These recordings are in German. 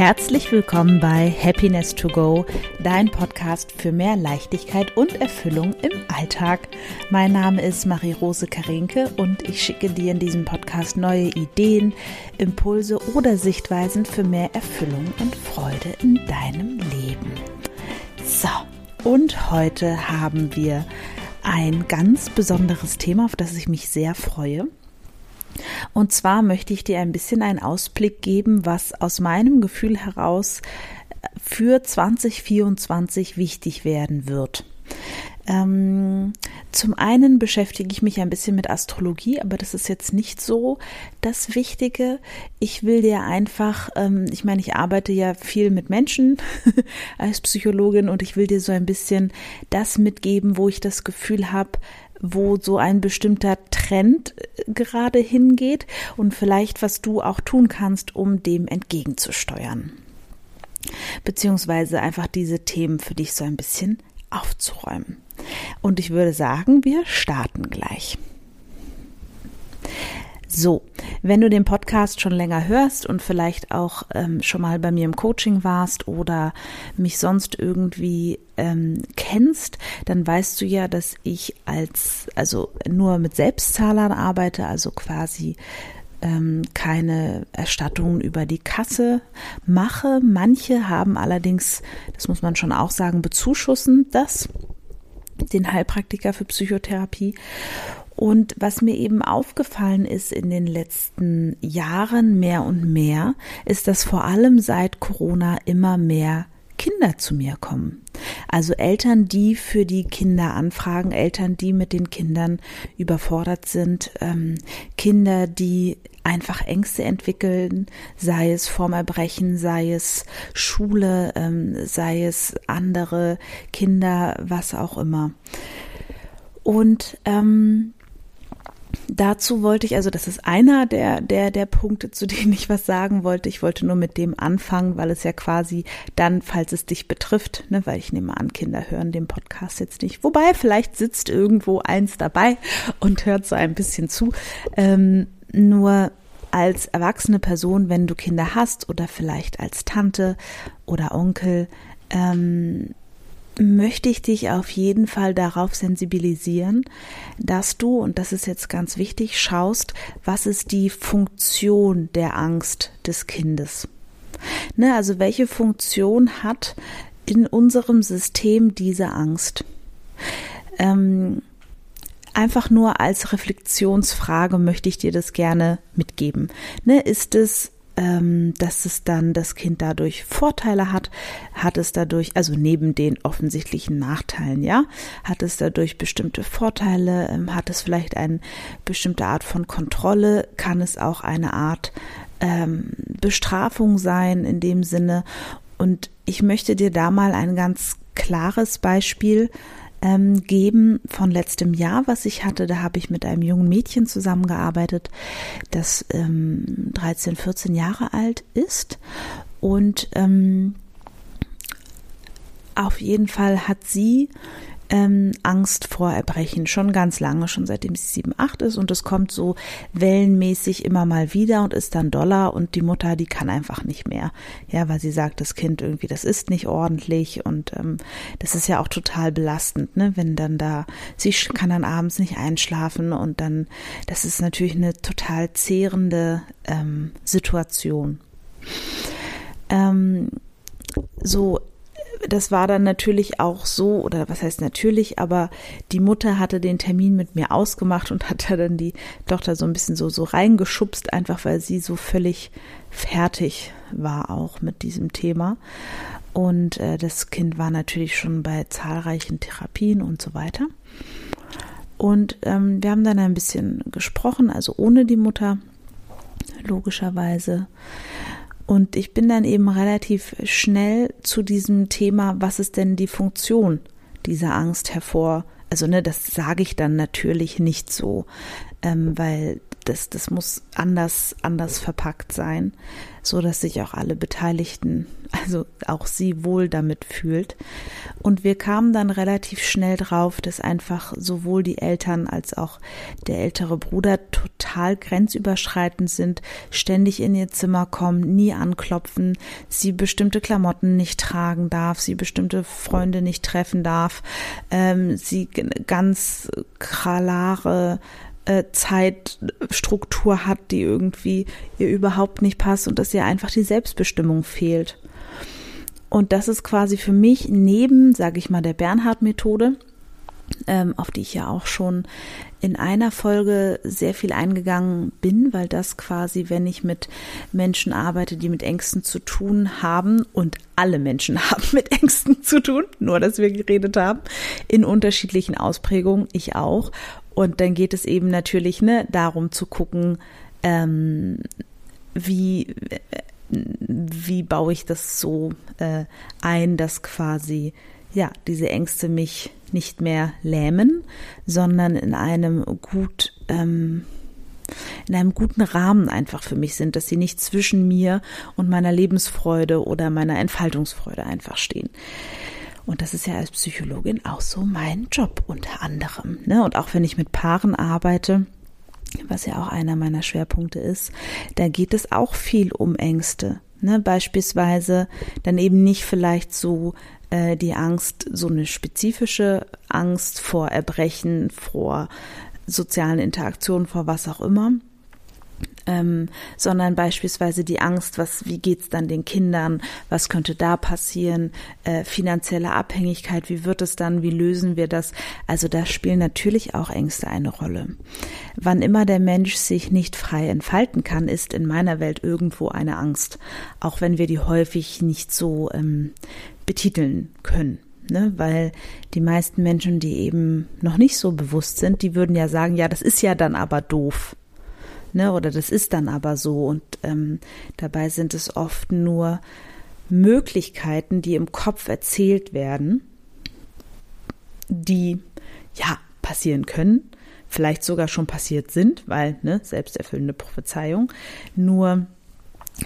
Herzlich willkommen bei Happiness to Go, dein Podcast für mehr Leichtigkeit und Erfüllung im Alltag. Mein Name ist Marie-Rose Karinke und ich schicke dir in diesem Podcast neue Ideen, Impulse oder Sichtweisen für mehr Erfüllung und Freude in deinem Leben. So, und heute haben wir ein ganz besonderes Thema, auf das ich mich sehr freue. Und zwar möchte ich dir ein bisschen einen Ausblick geben, was aus meinem Gefühl heraus für 2024 wichtig werden wird. Ähm, zum einen beschäftige ich mich ein bisschen mit Astrologie, aber das ist jetzt nicht so das Wichtige. Ich will dir einfach, ähm, ich meine, ich arbeite ja viel mit Menschen als Psychologin und ich will dir so ein bisschen das mitgeben, wo ich das Gefühl habe, wo so ein bestimmter Trend äh, gerade hingeht und vielleicht was du auch tun kannst, um dem entgegenzusteuern. Beziehungsweise einfach diese Themen für dich so ein bisschen aufzuräumen. Und ich würde sagen, wir starten gleich. So, wenn du den Podcast schon länger hörst und vielleicht auch ähm, schon mal bei mir im Coaching warst oder mich sonst irgendwie ähm, kennst, dann weißt du ja, dass ich als, also nur mit Selbstzahlern arbeite, also quasi ähm, keine Erstattungen über die Kasse mache. Manche haben allerdings, das muss man schon auch sagen, bezuschussen das den Heilpraktiker für Psychotherapie. Und was mir eben aufgefallen ist in den letzten Jahren mehr und mehr, ist, dass vor allem seit Corona immer mehr Kinder zu mir kommen. Also Eltern, die für die Kinder anfragen, Eltern, die mit den Kindern überfordert sind, ähm, Kinder, die einfach Ängste entwickeln, sei es vorm Erbrechen, sei es Schule, ähm, sei es andere Kinder, was auch immer. Und ähm, dazu wollte ich, also das ist einer der, der, der Punkte, zu denen ich was sagen wollte. Ich wollte nur mit dem anfangen, weil es ja quasi dann, falls es dich betrifft, ne, weil ich nehme an, Kinder hören den Podcast jetzt nicht. Wobei, vielleicht sitzt irgendwo eins dabei und hört so ein bisschen zu. Ähm, nur als erwachsene Person, wenn du Kinder hast oder vielleicht als Tante oder Onkel, ähm, möchte ich dich auf jeden Fall darauf sensibilisieren, dass du, und das ist jetzt ganz wichtig, schaust, was ist die Funktion der Angst des Kindes. Ne, also welche Funktion hat in unserem System diese Angst? Ähm, einfach nur als Reflexionsfrage möchte ich dir das gerne mitgeben. Ne, ist es ähm, dass es dann das Kind dadurch Vorteile hat, hat es dadurch, also neben den offensichtlichen Nachteilen, ja, hat es dadurch bestimmte Vorteile, ähm, hat es vielleicht eine bestimmte Art von Kontrolle, kann es auch eine Art ähm, Bestrafung sein in dem Sinne. Und ich möchte dir da mal ein ganz klares Beispiel ähm, geben von letztem Jahr, was ich hatte. Da habe ich mit einem jungen Mädchen zusammengearbeitet, das ähm, 13, 14 Jahre alt ist. Und ähm, auf jeden Fall hat sie ähm, Angst vor Erbrechen schon ganz lange, schon seitdem sie sieben, acht ist. Und es kommt so wellenmäßig immer mal wieder und ist dann Dollar und die Mutter, die kann einfach nicht mehr. Ja, weil sie sagt, das Kind irgendwie, das ist nicht ordentlich. Und ähm, das ist ja auch total belastend, ne, wenn dann da, sie kann dann abends nicht einschlafen. Und dann, das ist natürlich eine total zehrende ähm, Situation. Ähm, so, das war dann natürlich auch so, oder was heißt natürlich, aber die Mutter hatte den Termin mit mir ausgemacht und hat da dann die Tochter so ein bisschen so, so reingeschubst, einfach weil sie so völlig fertig war auch mit diesem Thema. Und äh, das Kind war natürlich schon bei zahlreichen Therapien und so weiter. Und ähm, wir haben dann ein bisschen gesprochen, also ohne die Mutter, logischerweise. Und ich bin dann eben relativ schnell zu diesem Thema, was ist denn die Funktion dieser Angst hervor? Also, ne, das sage ich dann natürlich nicht so, ähm, weil das, das muss anders, anders verpackt sein, so dass sich auch alle Beteiligten, also auch sie wohl damit fühlt. Und wir kamen dann relativ schnell drauf, dass einfach sowohl die Eltern als auch der ältere Bruder total grenzüberschreitend sind, ständig in ihr Zimmer kommen, nie anklopfen, sie bestimmte Klamotten nicht tragen darf, sie bestimmte Freunde nicht treffen darf, ähm, sie ganz klare äh, Zeitstruktur hat, die irgendwie ihr überhaupt nicht passt und dass ihr einfach die Selbstbestimmung fehlt. Und das ist quasi für mich neben, sage ich mal, der Bernhard-Methode, ähm, auf die ich ja auch schon in einer Folge sehr viel eingegangen bin, weil das quasi, wenn ich mit Menschen arbeite, die mit Ängsten zu tun haben und alle Menschen haben mit Ängsten zu tun, nur dass wir geredet haben, in unterschiedlichen Ausprägungen, ich auch. Und dann geht es eben natürlich ne, darum zu gucken, ähm, wie, wie baue ich das so äh, ein, dass quasi ja diese Ängste mich nicht mehr lähmen, sondern in einem gut ähm, in einem guten Rahmen einfach für mich sind, dass sie nicht zwischen mir und meiner Lebensfreude oder meiner Entfaltungsfreude einfach stehen. Und das ist ja als Psychologin auch so mein Job unter anderem. Ne? Und auch wenn ich mit Paaren arbeite, was ja auch einer meiner Schwerpunkte ist, da geht es auch viel um Ängste. Ne? Beispielsweise dann eben nicht vielleicht so äh, die Angst, so eine spezifische Angst vor Erbrechen, vor sozialen Interaktionen, vor was auch immer, ähm, sondern beispielsweise die Angst, was, wie geht's dann den Kindern, was könnte da passieren, äh, finanzielle Abhängigkeit, wie wird es dann, wie lösen wir das? Also da spielen natürlich auch Ängste eine Rolle. Wann immer der Mensch sich nicht frei entfalten kann, ist in meiner Welt irgendwo eine Angst, auch wenn wir die häufig nicht so ähm, betiteln können. Ne, weil die meisten Menschen, die eben noch nicht so bewusst sind, die würden ja sagen, ja, das ist ja dann aber doof ne, oder das ist dann aber so und ähm, dabei sind es oft nur Möglichkeiten, die im Kopf erzählt werden, die ja passieren können, vielleicht sogar schon passiert sind, weil ne, selbsterfüllende Prophezeiung. Nur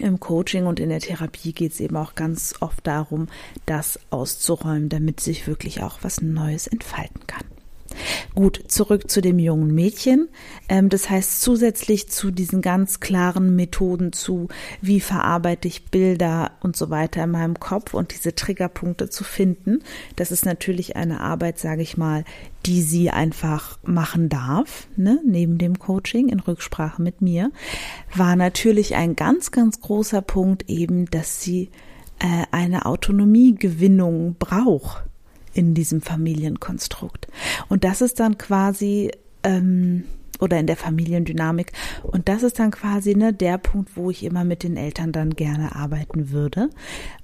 im Coaching und in der Therapie geht es eben auch ganz oft darum, das auszuräumen, damit sich wirklich auch was Neues entfalten kann. Gut, zurück zu dem jungen Mädchen. Ähm, das heißt, zusätzlich zu diesen ganz klaren Methoden zu, wie verarbeite ich Bilder und so weiter in meinem Kopf und diese Triggerpunkte zu finden, das ist natürlich eine Arbeit, sage ich mal, die sie einfach machen darf, ne, neben dem Coaching in Rücksprache mit mir, war natürlich ein ganz, ganz großer Punkt eben, dass sie äh, eine Autonomiegewinnung braucht in diesem Familienkonstrukt. Und das ist dann quasi ähm, oder in der Familiendynamik. Und das ist dann quasi ne, der Punkt, wo ich immer mit den Eltern dann gerne arbeiten würde.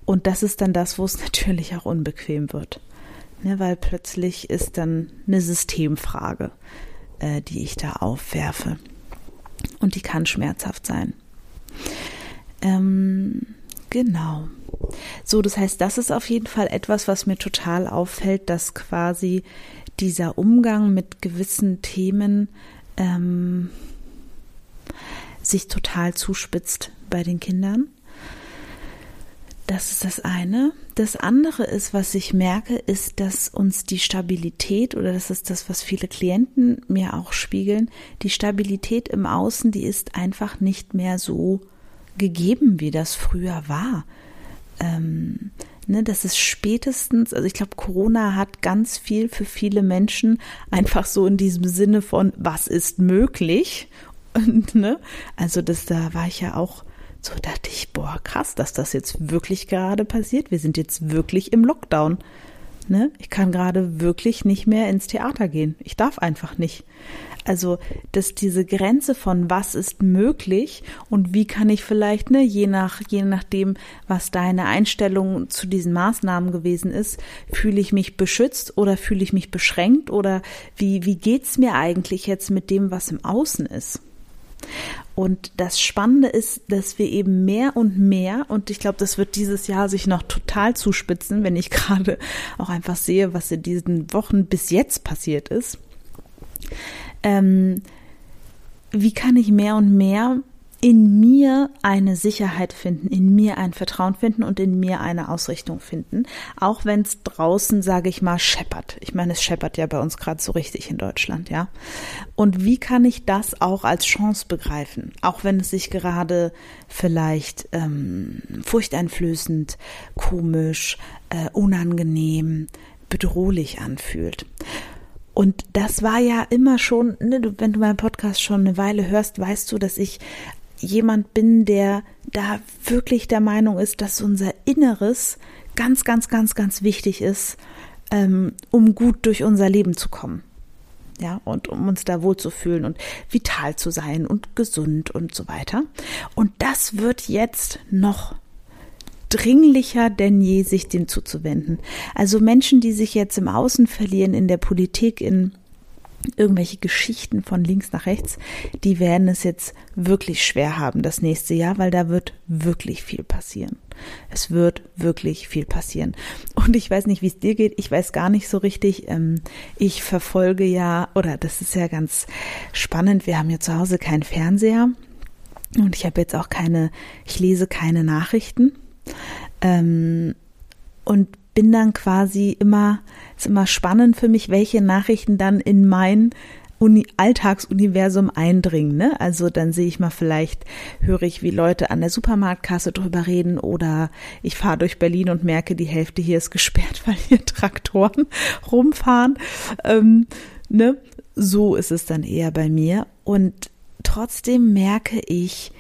Und das ist dann das, wo es natürlich auch unbequem wird. Ne, weil plötzlich ist dann eine Systemfrage, äh, die ich da aufwerfe. Und die kann schmerzhaft sein. Ähm, genau. So, das heißt, das ist auf jeden Fall etwas, was mir total auffällt, dass quasi dieser Umgang mit gewissen Themen ähm, sich total zuspitzt bei den Kindern. Das ist das eine. Das andere ist, was ich merke, ist, dass uns die Stabilität, oder das ist das, was viele Klienten mir auch spiegeln, die Stabilität im Außen, die ist einfach nicht mehr so gegeben, wie das früher war ähm, ne, das ist spätestens, also ich glaube, Corona hat ganz viel für viele Menschen einfach so in diesem Sinne von, was ist möglich? Und, ne, also das, da war ich ja auch so, dachte ich, boah, krass, dass das jetzt wirklich gerade passiert. Wir sind jetzt wirklich im Lockdown. Ne? Ich kann gerade wirklich nicht mehr ins Theater gehen. Ich darf einfach nicht. Also, dass diese Grenze von was ist möglich und wie kann ich vielleicht, ne, je nach, je nachdem, was deine Einstellung zu diesen Maßnahmen gewesen ist, fühle ich mich beschützt oder fühle ich mich beschränkt oder wie, wie geht's mir eigentlich jetzt mit dem, was im Außen ist? Und das Spannende ist, dass wir eben mehr und mehr, und ich glaube, das wird dieses Jahr sich noch total zuspitzen, wenn ich gerade auch einfach sehe, was in diesen Wochen bis jetzt passiert ist, ähm, wie kann ich mehr und mehr in mir eine Sicherheit finden, in mir ein Vertrauen finden und in mir eine Ausrichtung finden, auch wenn es draußen, sage ich mal, scheppert. Ich meine, es scheppert ja bei uns gerade so richtig in Deutschland, ja. Und wie kann ich das auch als Chance begreifen, auch wenn es sich gerade vielleicht ähm, furchteinflößend, komisch, äh, unangenehm, bedrohlich anfühlt. Und das war ja immer schon, ne, wenn du meinen Podcast schon eine Weile hörst, weißt du, dass ich jemand bin, der da wirklich der Meinung ist, dass unser Inneres ganz, ganz, ganz, ganz wichtig ist, ähm, um gut durch unser Leben zu kommen. Ja, und um uns da wohlzufühlen und vital zu sein und gesund und so weiter. Und das wird jetzt noch dringlicher denn je, sich dem zuzuwenden. Also Menschen, die sich jetzt im Außen verlieren, in der Politik, in irgendwelche Geschichten von links nach rechts, die werden es jetzt wirklich schwer haben das nächste Jahr, weil da wird wirklich viel passieren. Es wird wirklich viel passieren. Und ich weiß nicht, wie es dir geht. Ich weiß gar nicht so richtig. Ähm, ich verfolge ja, oder das ist ja ganz spannend. Wir haben ja zu Hause keinen Fernseher und ich habe jetzt auch keine, ich lese keine Nachrichten. Ähm, und bin dann quasi immer, ist immer spannend für mich, welche Nachrichten dann in mein Uni Alltagsuniversum eindringen. Ne? Also dann sehe ich mal vielleicht, höre ich, wie Leute an der Supermarktkasse drüber reden oder ich fahre durch Berlin und merke, die Hälfte hier ist gesperrt, weil hier Traktoren rumfahren. Ähm, ne? So ist es dann eher bei mir. Und trotzdem merke ich,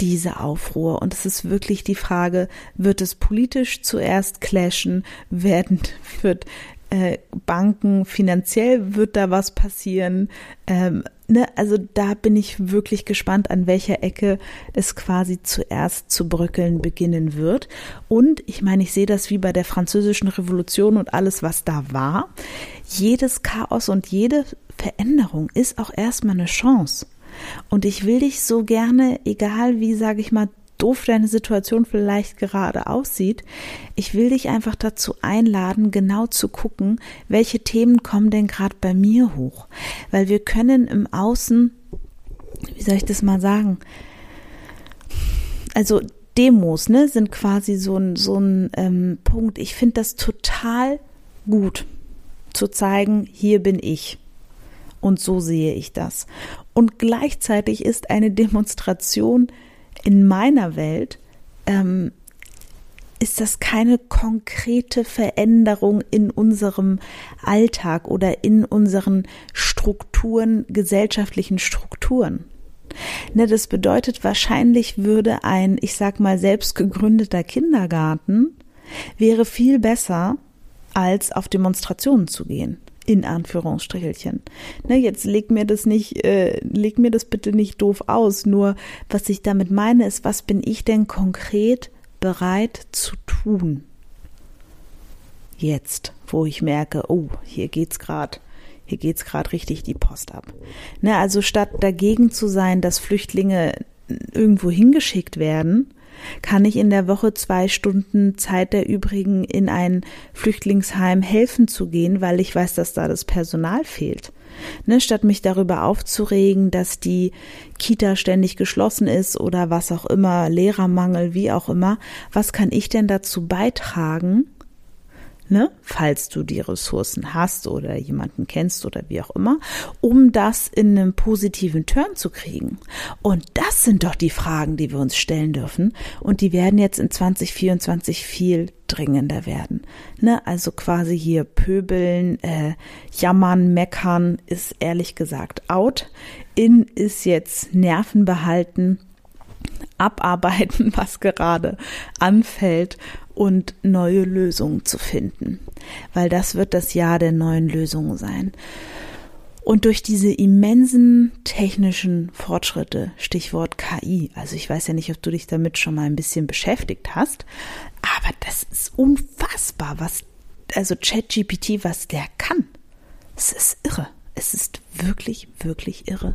diese Aufruhr. Und es ist wirklich die Frage, wird es politisch zuerst clashen? Werden, wird äh, Banken finanziell, wird da was passieren? Ähm, ne? Also da bin ich wirklich gespannt, an welcher Ecke es quasi zuerst zu bröckeln beginnen wird. Und ich meine, ich sehe das wie bei der französischen Revolution und alles, was da war. Jedes Chaos und jede Veränderung ist auch erstmal eine Chance. Und ich will dich so gerne, egal wie, sage ich mal, doof deine Situation vielleicht gerade aussieht, ich will dich einfach dazu einladen, genau zu gucken, welche Themen kommen denn gerade bei mir hoch. Weil wir können im Außen, wie soll ich das mal sagen, also Demos, ne, sind quasi so ein, so ein ähm, Punkt. Ich finde das total gut zu zeigen, hier bin ich. Und so sehe ich das. Und gleichzeitig ist eine Demonstration in meiner Welt, ähm, ist das keine konkrete Veränderung in unserem Alltag oder in unseren Strukturen, gesellschaftlichen Strukturen. Ne, das bedeutet, wahrscheinlich würde ein, ich sag mal, selbst gegründeter Kindergarten wäre viel besser, als auf Demonstrationen zu gehen in Anführungsstrichelchen. Ne, jetzt leg mir das nicht, äh, leg mir das bitte nicht doof aus. Nur was ich damit meine, ist, was bin ich denn konkret bereit zu tun? Jetzt, wo ich merke, oh, hier geht's gerade, hier geht's gerade richtig die Post ab. Ne, also statt dagegen zu sein, dass Flüchtlinge irgendwo hingeschickt werden, kann ich in der Woche zwei Stunden Zeit der übrigen in ein Flüchtlingsheim helfen zu gehen, weil ich weiß, dass da das Personal fehlt. Ne, statt mich darüber aufzuregen, dass die Kita ständig geschlossen ist oder was auch immer, Lehrermangel, wie auch immer, was kann ich denn dazu beitragen, ne, falls du die Ressourcen hast oder jemanden kennst oder wie auch immer, um das in einem positiven Turn zu kriegen. Und das sind doch die Fragen, die wir uns stellen dürfen und die werden jetzt in 2024 viel dringender werden. Ne, also quasi hier pöbeln, äh, jammern, meckern ist ehrlich gesagt out. In ist jetzt Nerven behalten abarbeiten, was gerade anfällt und neue Lösungen zu finden, weil das wird das Jahr der neuen Lösungen sein. Und durch diese immensen technischen Fortschritte, Stichwort KI, also ich weiß ja nicht, ob du dich damit schon mal ein bisschen beschäftigt hast, aber das ist unfassbar, was, also ChatGPT, was der kann. Es ist irre es ist wirklich, wirklich irre.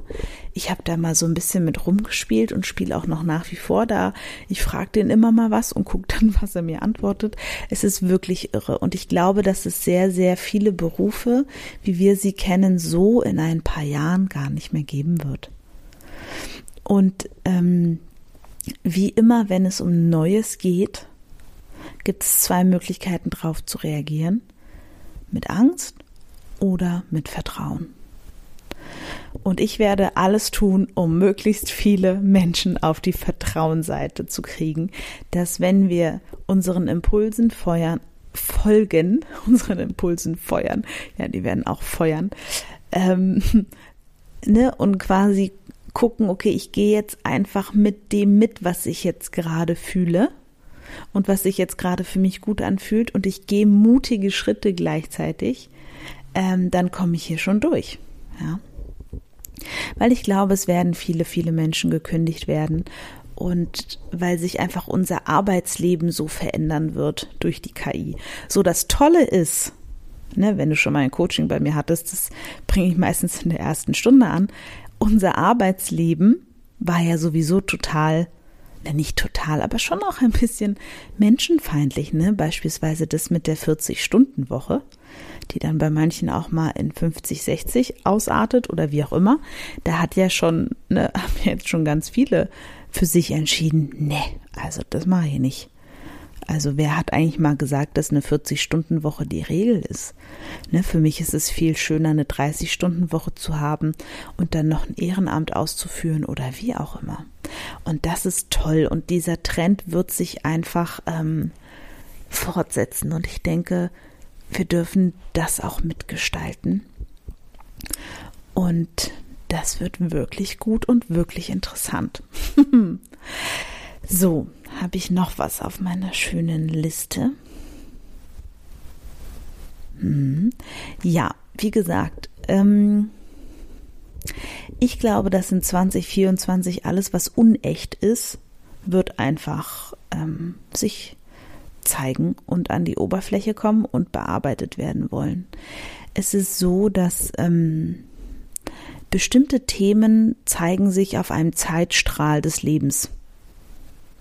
Ich habe da mal so ein bisschen mit rumgespielt und spiele auch noch nach wie vor da. Ich frage den immer mal was und gucke dann, was er mir antwortet. Es ist wirklich irre. Und ich glaube, dass es sehr, sehr viele Berufe, wie wir sie kennen, so in ein paar Jahren gar nicht mehr geben wird. Und ähm, wie immer, wenn es um Neues geht, gibt es zwei Möglichkeiten darauf zu reagieren. Mit Angst oder mit Vertrauen. Und ich werde alles tun, um möglichst viele Menschen auf die Vertrauensseite zu kriegen, dass wenn wir unseren Impulsen feuern, folgen, unseren Impulsen feuern, ja, die werden auch feuern, ähm, ne, und quasi gucken, okay, ich gehe jetzt einfach mit dem mit, was ich jetzt gerade fühle und was sich jetzt gerade für mich gut anfühlt und ich gehe mutige Schritte gleichzeitig, ähm, dann komme ich hier schon durch. Ja. Weil ich glaube, es werden viele, viele Menschen gekündigt werden und weil sich einfach unser Arbeitsleben so verändern wird durch die KI. So das Tolle ist, ne, wenn du schon mal ein Coaching bei mir hattest, das bringe ich meistens in der ersten Stunde an, unser Arbeitsleben war ja sowieso total nicht total, aber schon auch ein bisschen menschenfeindlich, ne? Beispielsweise das mit der 40-Stunden-Woche, die dann bei manchen auch mal in 50, 60 ausartet oder wie auch immer. Da hat ja schon, ne, haben jetzt schon ganz viele für sich entschieden, ne, also das mache ich nicht. Also wer hat eigentlich mal gesagt, dass eine 40-Stunden-Woche die Regel ist? Ne, für mich ist es viel schöner, eine 30-Stunden-Woche zu haben und dann noch ein Ehrenamt auszuführen oder wie auch immer. Und das ist toll und dieser Trend wird sich einfach ähm, fortsetzen und ich denke, wir dürfen das auch mitgestalten. Und das wird wirklich gut und wirklich interessant. so, habe ich noch was auf meiner schönen Liste? Hm. Ja, wie gesagt, ähm, ich glaube, dass in 2024 alles, was unecht ist, wird einfach ähm, sich zeigen und an die Oberfläche kommen und bearbeitet werden wollen. Es ist so, dass ähm, bestimmte Themen zeigen sich auf einem Zeitstrahl des Lebens.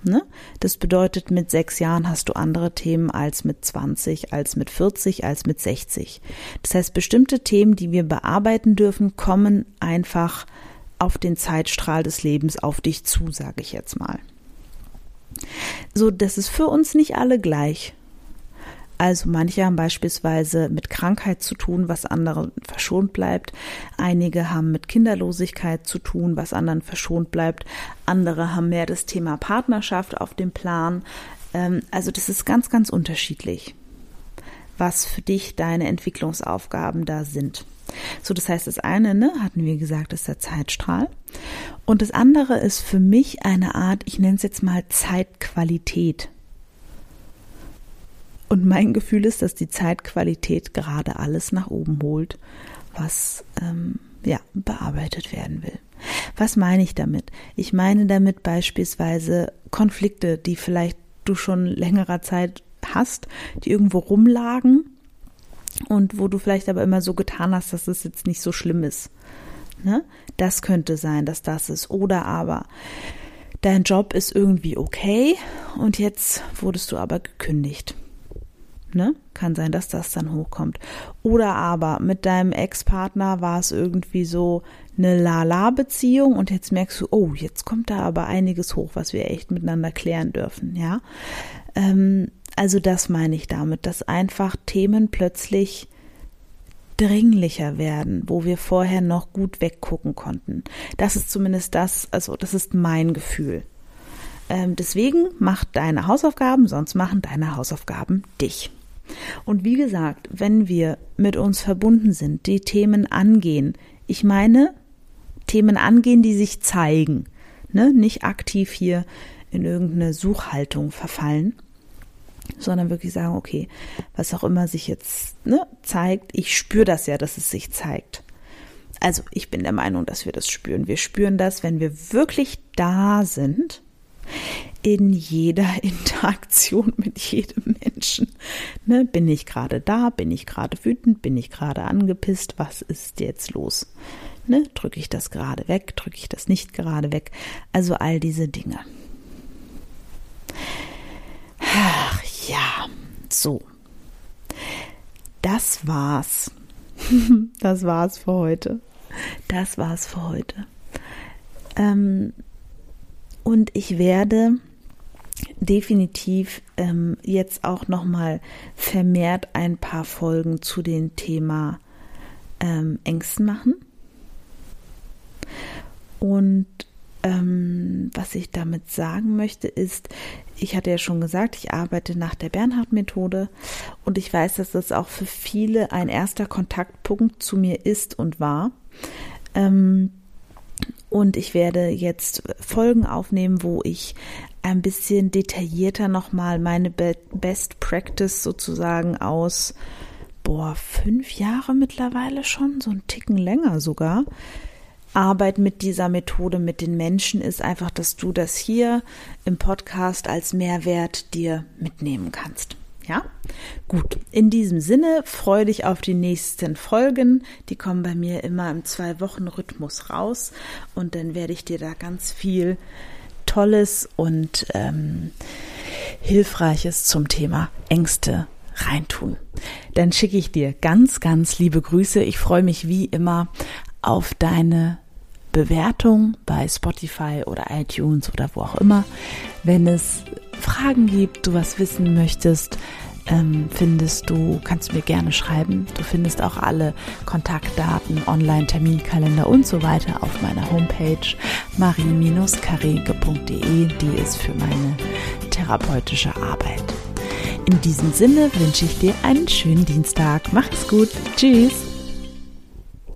Ne? Das bedeutet, mit sechs Jahren hast du andere Themen als mit 20, als mit 40, als mit 60. Das heißt, bestimmte Themen, die wir bearbeiten dürfen, kommen einfach auf den Zeitstrahl des Lebens auf dich zu, sage ich jetzt mal. So, das ist für uns nicht alle gleich. Also manche haben beispielsweise mit Krankheit zu tun, was anderen verschont bleibt. Einige haben mit Kinderlosigkeit zu tun, was anderen verschont bleibt. Andere haben mehr das Thema Partnerschaft auf dem Plan. Ähm, also das ist ganz, ganz unterschiedlich, was für dich deine Entwicklungsaufgaben da sind. So, das heißt, das eine, ne, hatten wir gesagt, ist der Zeitstrahl. Und das andere ist für mich eine Art, ich nenne es jetzt mal Zeitqualität. Und mein Gefühl ist, dass die Zeitqualität gerade alles nach oben holt, was ähm, ja bearbeitet werden will. Was meine ich damit? Ich meine damit beispielsweise Konflikte, die vielleicht du schon längerer Zeit hast, die irgendwo rumlagen und wo du vielleicht aber immer so getan hast, dass es jetzt nicht so schlimm ist. Ne? Das könnte sein, dass das ist. Oder aber dein Job ist irgendwie okay und jetzt wurdest du aber gekündigt. Ne? Kann sein, dass das dann hochkommt. Oder aber mit deinem Ex-Partner war es irgendwie so eine La-La-Beziehung und jetzt merkst du, oh, jetzt kommt da aber einiges hoch, was wir echt miteinander klären dürfen, ja. Ähm, also das meine ich damit, dass einfach Themen plötzlich dringlicher werden, wo wir vorher noch gut weggucken konnten. Das ist zumindest das, also das ist mein Gefühl. Ähm, deswegen mach deine Hausaufgaben, sonst machen deine Hausaufgaben dich. Und wie gesagt, wenn wir mit uns verbunden sind, die Themen angehen, ich meine, Themen angehen, die sich zeigen, ne? nicht aktiv hier in irgendeine Suchhaltung verfallen, sondern wirklich sagen, okay, was auch immer sich jetzt ne, zeigt, ich spüre das ja, dass es sich zeigt. Also ich bin der Meinung, dass wir das spüren. Wir spüren das, wenn wir wirklich da sind in jeder Interaktion mit jedem Menschen. Ne, bin ich gerade da? Bin ich gerade wütend? Bin ich gerade angepisst? Was ist jetzt los? Ne, drücke ich das gerade weg? Drücke ich das nicht gerade weg? Also all diese Dinge. Ach ja, so. Das war's. das war's für heute. Das war's für heute. Ähm, Und ich werde definitiv ähm, jetzt auch noch mal vermehrt ein paar Folgen zu dem Thema ähm, Ängsten machen. Und ähm, was ich damit sagen möchte, ist, ich hatte ja schon gesagt, ich arbeite nach der Bernhard-Methode und ich weiß, dass das auch für viele ein erster Kontaktpunkt zu mir ist und war. Ähm, und ich werde jetzt Folgen aufnehmen, wo ich ein bisschen detaillierter nochmal meine Best Practice sozusagen aus, boah, fünf Jahre mittlerweile schon, so ein Ticken länger sogar, Arbeit mit dieser Methode mit den Menschen ist einfach, dass du das hier im Podcast als Mehrwert dir mitnehmen kannst. Ja, gut. In diesem Sinne freue dich auf die nächsten Folgen. Die kommen bei mir immer im Zwei-Wochen-Rhythmus raus und dann werde ich dir da ganz viel Tolles und ähm, Hilfreiches zum Thema Ängste reintun. Dann schicke ich dir ganz, ganz liebe Grüße. Ich freue mich wie immer auf deine Bewertung bei Spotify oder iTunes oder wo auch immer. Wenn es Fragen gibt, du was wissen möchtest, ähm, findest du, kannst du mir gerne schreiben. Du findest auch alle Kontaktdaten, Online-Terminkalender und so weiter auf meiner Homepage marie-karege.de. Die ist für meine therapeutische Arbeit. In diesem Sinne wünsche ich dir einen schönen Dienstag. Mach gut. Tschüss.